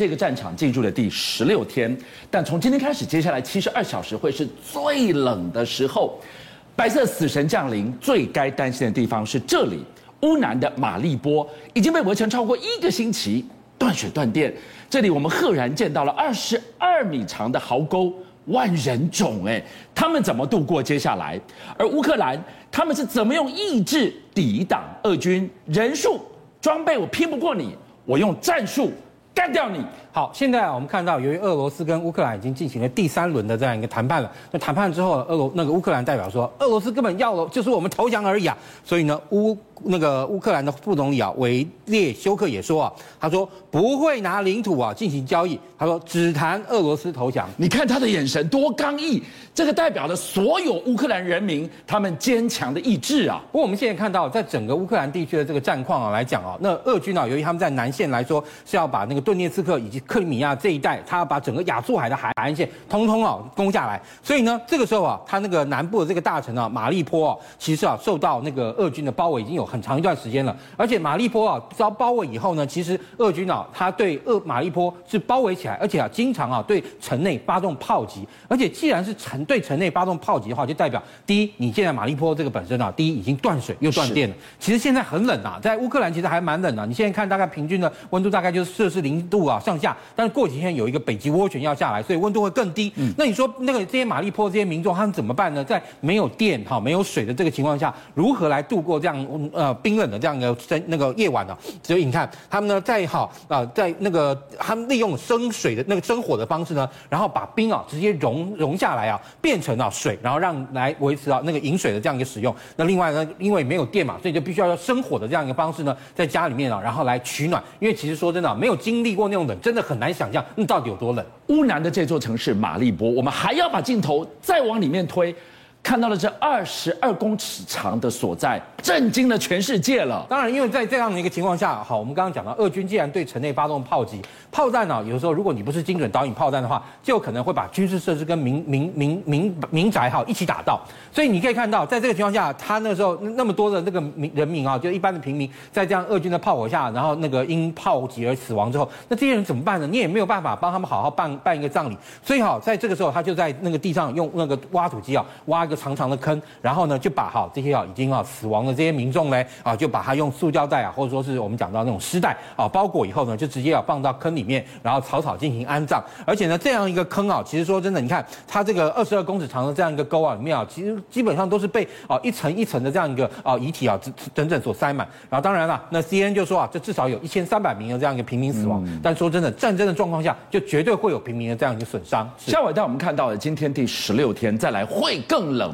这个战场进入了第十六天，但从今天开始，接下来七十二小时会是最冷的时候。白色死神降临，最该担心的地方是这里，乌南的马利波已经被围城超过一个星期，断水断电。这里我们赫然见到了二十二米长的壕沟，万人冢，哎，他们怎么度过接下来？而乌克兰他们是怎么用意志抵挡俄军？人数、装备我拼不过你，我用战术干掉你。好，现在我们看到，由于俄罗斯跟乌克兰已经进行了第三轮的这样一个谈判了，那谈判之后，俄罗那个乌克兰代表说，俄罗斯根本要了就是我们投降而已啊。所以呢，乌那个乌克兰的副总理啊，维列修克也说啊，他说不会拿领土啊进行交易，他说只谈俄罗斯投降。你看他的眼神多刚毅，这个代表了所有乌克兰人民他们坚强的意志啊。不过我们现在看到，在整个乌克兰地区的这个战况啊来讲啊，那俄军啊，由于他们在南线来说是要把那个顿涅茨克以及克里米亚这一带，他要把整个亚速海的海岸线通通啊攻下来，所以呢，这个时候啊，他那个南部的这个大城啊，马利坡啊，其实啊受到那个俄军的包围已经有很长一段时间了。而且马利坡啊遭包围以后呢，其实俄军啊，他对俄马利坡是包围起来，而且啊经常啊对城内发动炮击。而且既然是城对城内发动炮击的话，就代表第一，你现在马利坡这个本身啊，第一已经断水又断电了。其实现在很冷啊，在乌克兰其实还蛮冷的啊。你现在看大概平均的温度大概就是摄氏零度啊上下，但是过几天有一个北极涡旋要下来，所以温度会更低。嗯，那你说那个这些马利坡这些民众他们怎么办呢？在没有电哈、没有水的这个情况下，如何来度过这样呃冰冷的这样一个那个夜晚呢？所以你看他们呢在哈啊在那个他们利用生水的那个生火的方式呢，然后把冰啊直接融融下来啊，变成啊水，然后让来维持啊那个饮水的这样一个使用。那另外呢，因为没有电嘛，所以就必须要用生火的这样一个方式呢，在家里面啊，然后来取暖。因为其实说真的，没有经历过那种冷，真的很难想象。那到底有多冷？乌南的这座城市马利波，我们还要把镜头再往里面推。看到了这二十二公尺长的所在，震惊了全世界了。当然，因为在这样的一个情况下，好，我们刚刚讲到，俄军既然对城内发动炮击，炮弹呢，有时候如果你不是精准导引炮弹的话，就可能会把军事设施跟民民民民民宅哈一起打到。所以你可以看到，在这个情况下，他那时候那么多的那个民人民啊，就一般的平民，在这样俄军的炮火下，然后那个因炮击而死亡之后，那这些人怎么办呢？你也没有办法帮他们好好办办一个葬礼。所以好，在这个时候，他就在那个地上用那个挖土机啊挖。一个长长的坑，然后呢，就把哈这些啊已经啊死亡的这些民众呢啊，就把它用塑胶袋啊，或者说是我们讲到那种尸袋啊包裹以后呢，就直接要放到坑里面，然后草草进行安葬。而且呢，这样一个坑啊，其实说真的，你看它这个二十二公尺长的这样一个沟啊，里面啊，其实基本上都是被啊一层一层的这样一个啊遗体啊整整所塞满。然后当然了，那 CNN 就说啊，这至少有一千三百名的这样一个平民死亡。嗯、但说真的，战争的状况下，就绝对会有平民的这样一个损伤。下尾带我们看到了今天第十六天，再来会更冷。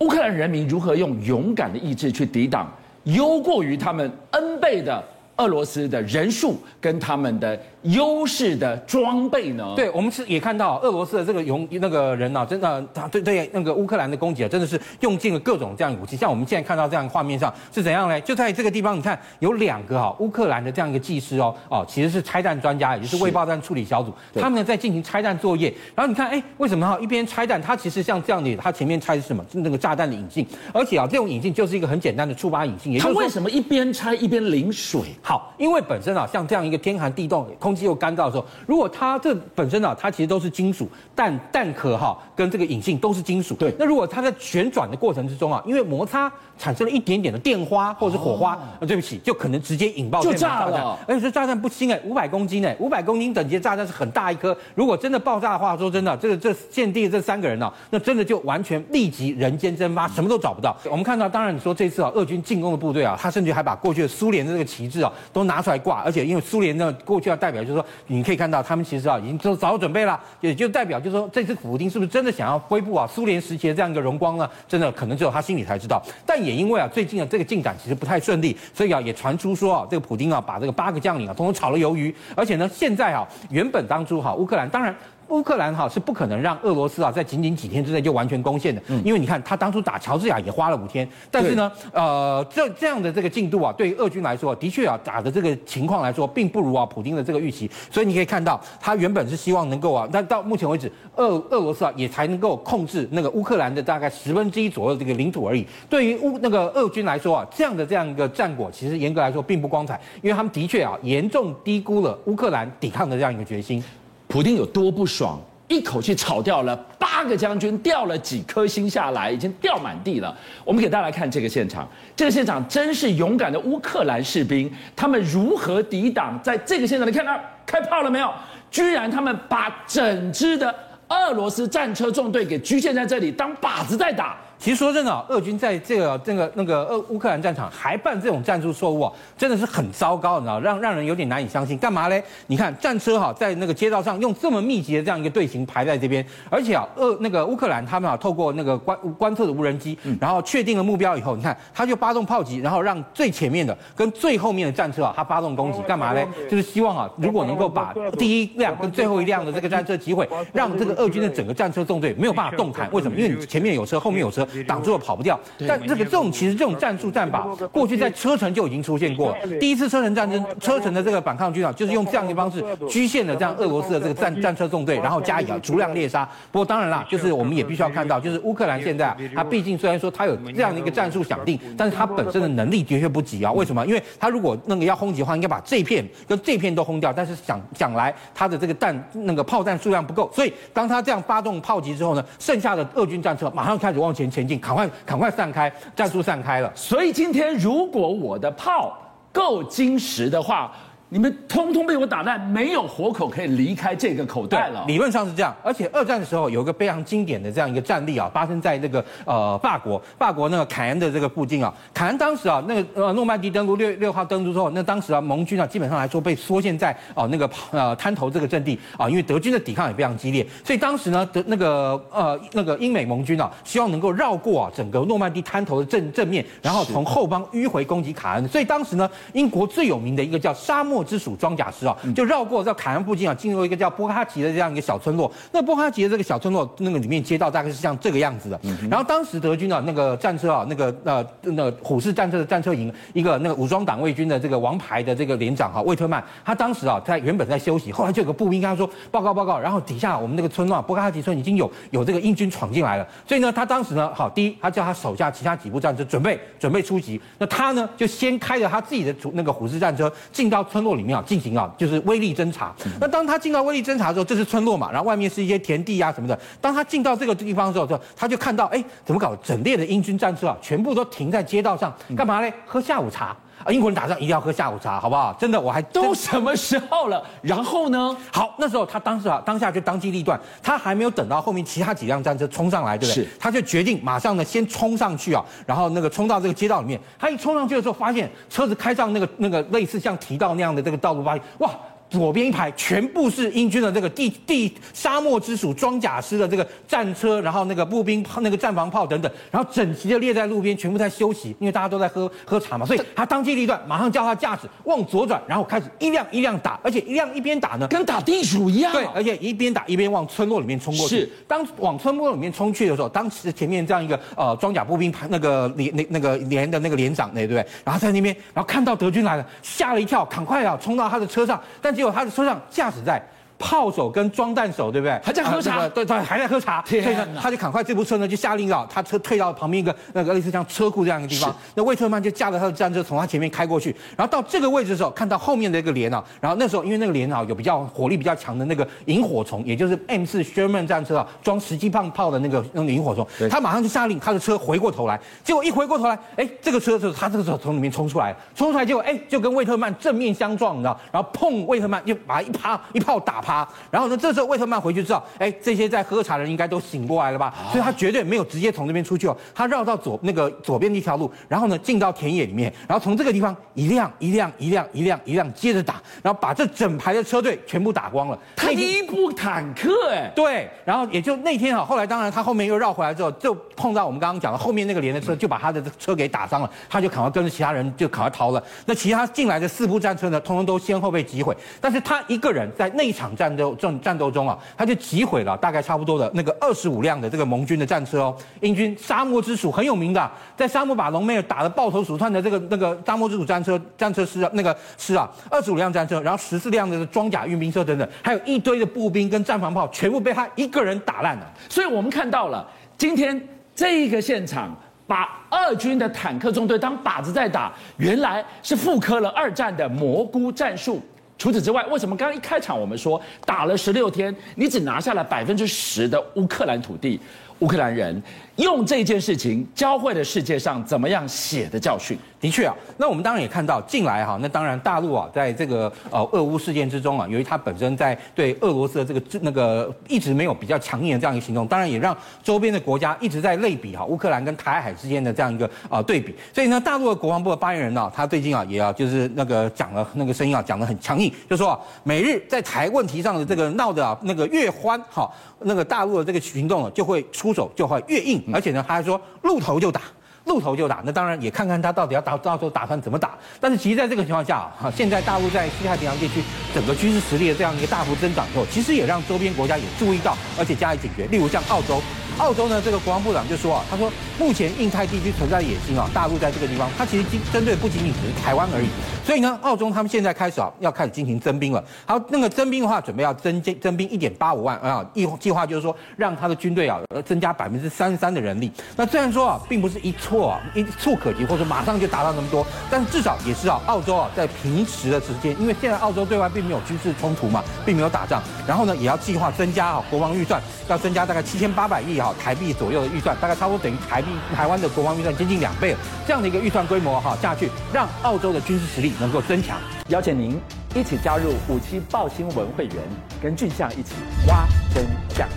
乌克兰人民如何用勇敢的意志去抵挡优过于他们 N 倍的俄罗斯的人数跟他们的？优势的装备呢？对，我们是也看到俄罗斯的这个勇那个人啊，真的他对对那个乌克兰的攻击啊，真的是用尽了各种这样武器。像我们现在看到这样画面上是怎样呢？就在这个地方，你看有两个哈乌克兰的这样一个技师哦哦，其实是拆弹专家，也就是未爆弹处理小组，他们呢在进行拆弹作业。然后你看，哎，为什么哈一边拆弹，他其实像这样的，他前面拆的是什么？是那个炸弹的引信，而且啊这种引信就是一个很简单的触发引信。也就是它为什么一边拆一边淋水？好，因为本身啊像这样一个天寒地冻。空气又干燥的时候，如果它这本身啊，它其实都是金属，弹弹壳哈跟这个引信都是金属。对，那如果它在旋转的过程之中啊，因为摩擦产生了一点点的电花或者是火花，哦、对不起，就可能直接引爆就炸了。而且这炸弹不轻哎，五百公斤哎，五百公斤等级的炸弹是很大一颗。如果真的爆炸的话，说真的，这个这现地的这三个人呢、啊，那真的就完全立即人间蒸发，什么都找不到。我们看到，当然你说这次啊，俄军进攻的部队啊，他甚至还把过去的苏联的这个旗帜啊都拿出来挂，而且因为苏联呢过去要。代表就是说，你可以看到他们其实啊已经都早准备了，也就代表就是说，这次普京是不是真的想要恢复啊苏联时期的这样一个荣光呢？真的可能只有他心里才知道。但也因为啊最近的这个进展其实不太顺利，所以啊也传出说啊这个普京啊把这个八个将领啊统统炒了鱿鱼，而且呢现在啊原本当初哈乌克兰当然。乌克兰哈是不可能让俄罗斯啊在仅仅几天之内就完全攻陷的，嗯、因为你看他当初打乔治亚也花了五天，但是呢，呃，这这样的这个进度啊，对于俄军来说，的确啊打的这个情况来说，并不如啊普京的这个预期，所以你可以看到，他原本是希望能够啊，但到目前为止，俄俄罗斯啊也才能够控制那个乌克兰的大概十分之一左右的这个领土而已。对于乌那个俄军来说啊，这样的这样一个战果，其实严格来说并不光彩，因为他们的确啊严重低估了乌克兰抵抗的这样一个决心。普丁有多不爽？一口气炒掉了八个将军，掉了几颗星下来，已经掉满地了。我们给大家来看这个现场，这个现场真是勇敢的乌克兰士兵，他们如何抵挡？在这个现场，你看到开炮了没有？居然他们把整支的俄罗斯战车纵队给局限在这里，当靶子在打。其实说真的啊，俄军在这个这个那个俄乌克兰战场还办这种战术错误啊，真的是很糟糕，你知道，让让人有点难以相信。干嘛嘞？你看战车哈，在那个街道上用这么密集的这样一个队形排在这边，而且啊，俄那个乌克兰他们啊，透过那个观观测的无人机，然后确定了目标以后，你看他就发动炮击，然后让最前面的跟最后面的战车啊，他发动攻击，干嘛嘞？就是希望啊，如果能够把第一辆跟最后一辆的这个战车击毁，让这个俄军的整个战车纵队没有办法动弹。为什么？因为你前面有车，后面有车。挡住了跑不掉，但这个这种其实这种战术战法，过去在车臣就已经出现过。第一次车臣战争，车臣的这个反抗军啊，就是用这样的方式局限了这样俄罗斯的这个战战车纵队，然后加以啊逐量猎杀。不过当然啦，就是我们也必须要看到，就是乌克兰现在啊，他毕竟虽然说他有这样的一个战术想定，但是他本身的能力的确不及啊。为什么？因为他如果那个要轰击的话，应该把这片跟这片都轰掉。但是想想来，他的这个弹那个炮弹数量不够，所以当他这样发动炮击之后呢，剩下的俄军战车马上开始往前前进，赶快。赶快散开，战术散开了。所以今天如果我的炮够精实的话。你们通通被我打烂，没有活口可以离开这个口袋了。理论上是这样，而且二战的时候有一个非常经典的这样一个战例啊，发生在那个呃法国，法国那个凯恩的这个附近啊。凯恩当时啊，那个呃诺曼底登陆六六号登陆之后，那当时啊盟军啊基本上来说被缩陷在啊、呃、那个呃滩头这个阵地啊，因为德军的抵抗也非常激烈，所以当时呢德那个呃那个英美盟军啊，希望能够绕过啊整个诺曼底滩头的正正面，然后从后方迂回攻击凯恩。所以当时呢，英国最有名的一个叫沙漠之鼠装甲师啊，就绕过在凯恩附近啊，进入一个叫波哈吉的这样一个小村落。那波哈吉的这个小村落，那个里面街道大概是像这个样子的。然后当时德军啊，那个战车啊，那个呃那个虎式战车的战车营，一个那个武装党卫军的这个王牌的这个连长哈，魏特曼，他当时啊在原本在休息，后来就有个步兵跟他说报告报告，然后底下我们那个村落波哈吉村已经有有这个英军闯进来了。所以呢，他当时呢，好，第一他叫他手下其他几部战车准备准备出击。那他呢就先开着他自己的那个虎式战车进到村落里面啊。进行啊，就是威力侦查。那当他进到威力侦查的时候，这是村落嘛，然后外面是一些田地啊什么的。当他进到这个地方的时候，就他就看到，哎，怎么搞？整列的英军战车啊，全部都停在街道上，干嘛嘞？喝下午茶。啊，英国人打仗一定要喝下午茶，好不好？真的，我还都什么时候了？然后呢？好，那时候他当时啊，当下就当机立断，他还没有等到后面其他几辆战车冲上来，对不对？是。他就决定马上呢，先冲上去啊，然后那个冲到这个街道里面。他一冲上去的时候，发现车子开上那个那个类似像提道那样的这个道路，发现哇！左边一排全部是英军的这个地地沙漠之鼠装甲师的这个战车，然后那个步兵那个战防炮等等，然后整齐的列在路边，全部在休息，因为大家都在喝喝茶嘛，所以他当机立断，马上叫他驾驶往左转，然后开始一辆一辆打，而且一辆一边打呢，跟打地鼠一样。对，而且一边打一边往村落里面冲过去。是，当往村落里面冲去的时候，当时前面这样一个呃装甲步兵排那个连那那个连的那个连长，对不对？然后在那边，然后看到德军来了，吓了一跳，赶快啊冲到他的车上，但。结果他的车上驾驶在。炮手跟装弹手，对不对？还在喝茶，对对，还在喝茶。所以呢，他就赶快这部车呢就下令啊，他车退到旁边一个那个类似像车库这样一个地方。那魏特曼就驾着他的战车从他前面开过去，然后到这个位置的时候，看到后面的一个连啊，然后那时候因为那个连啊有比较火力比较强的那个萤火虫，也就是 M 四 Sherman 战车啊，装十七磅炮的那个那个萤火虫，对他马上就下令他的车回过头来，结果一回过头来，哎，这个车就是他这个时候从里面冲出来，冲出来结果哎就跟魏特曼正面相撞，你知道，然后碰，魏特曼就把他一啪一炮打趴，然后呢这。时候，魏特曼回去知道，哎，这些在喝茶的人应该都醒过来了吧？所以他绝对没有直接从那边出去哦，他绕到左那个左边的一条路，然后呢进到田野里面，然后从这个地方一辆一辆一辆一辆一辆接着打，然后把这整排的车队全部打光了。他第一部坦克，哎，对，然后也就那天哈，后来当然他后面又绕回来之后，就碰到我们刚刚讲的后面那个连的车，就把他的车给打伤了，他就赶快跟着其他人就赶快逃了。那其他进来的四部战车呢，通通都先后被击毁，但是他一个人在那一场战斗战战斗中啊，他就击毁了大概差不多的那个二十五辆的这个盟军的战车哦。英军沙漠之鼠很有名的，在沙漠把隆美尔打得抱头鼠窜的这个那个沙漠之鼠战车战车师啊，那个师啊，二十五辆战车，然后十四辆的装甲运兵车等等，还有一堆的步兵跟战防炮，全部被他一个人打烂了。所以我们看到了今天这一个现场。把二军的坦克中队当靶子在打，原来是复刻了二战的蘑菇战术。除此之外，为什么刚刚一开场我们说打了十六天，你只拿下了百分之十的乌克兰土地？乌克兰人用这件事情教会了世界上怎么样血的教训。的确啊，那我们当然也看到近来哈，那当然大陆啊，在这个呃俄乌事件之中啊，由于它本身在对俄罗斯的这个那个一直没有比较强硬的这样一个行动，当然也让周边的国家一直在类比哈乌克兰跟台海之间的这样一个啊、对比。所以呢，大陆的国防部的发言人呢、他最近啊也要就是那个讲了那个声音啊讲得很强硬，就说啊，美日在台问题上的这个闹的啊那个越欢哈，那个大陆的这个行动啊就会出手就会越硬，而且呢他还说露头就打。露头就打，那当然也看看他到底要打到时候打算怎么打。但是其实在这个情况下啊，现在大陆在西太平洋地区整个军事实力的这样一个大幅增长之后，其实也让周边国家也注意到，而且加以警觉。例如像澳洲。澳洲呢，这个国防部长就说啊，他说目前印太地区存在野心啊，大陆在这个地方，他其实针对不仅仅只是台湾而已。所以呢，澳洲他们现在开始啊，要开始进行增兵了。好，那个增兵的话，准备要增增增兵一点八五万啊，计计划就是说，让他的军队啊增加百分之三十三的人力。那虽然说啊，并不是一蹴啊一蹴可及，或者马上就达到那么多，但至少也是啊，澳洲啊在平时的时间，因为现在澳洲对外并没有军事冲突嘛，并没有打仗，然后呢，也要计划增加啊国防预算，要增加大概七千八百亿啊。台币左右的预算，大概差不多等于台币台湾的国防预算接近两倍了。这样的一个预算规模哈下去，让澳洲的军事实力能够增强。邀请您一起加入五七报新闻会员，跟俊相一起挖真相。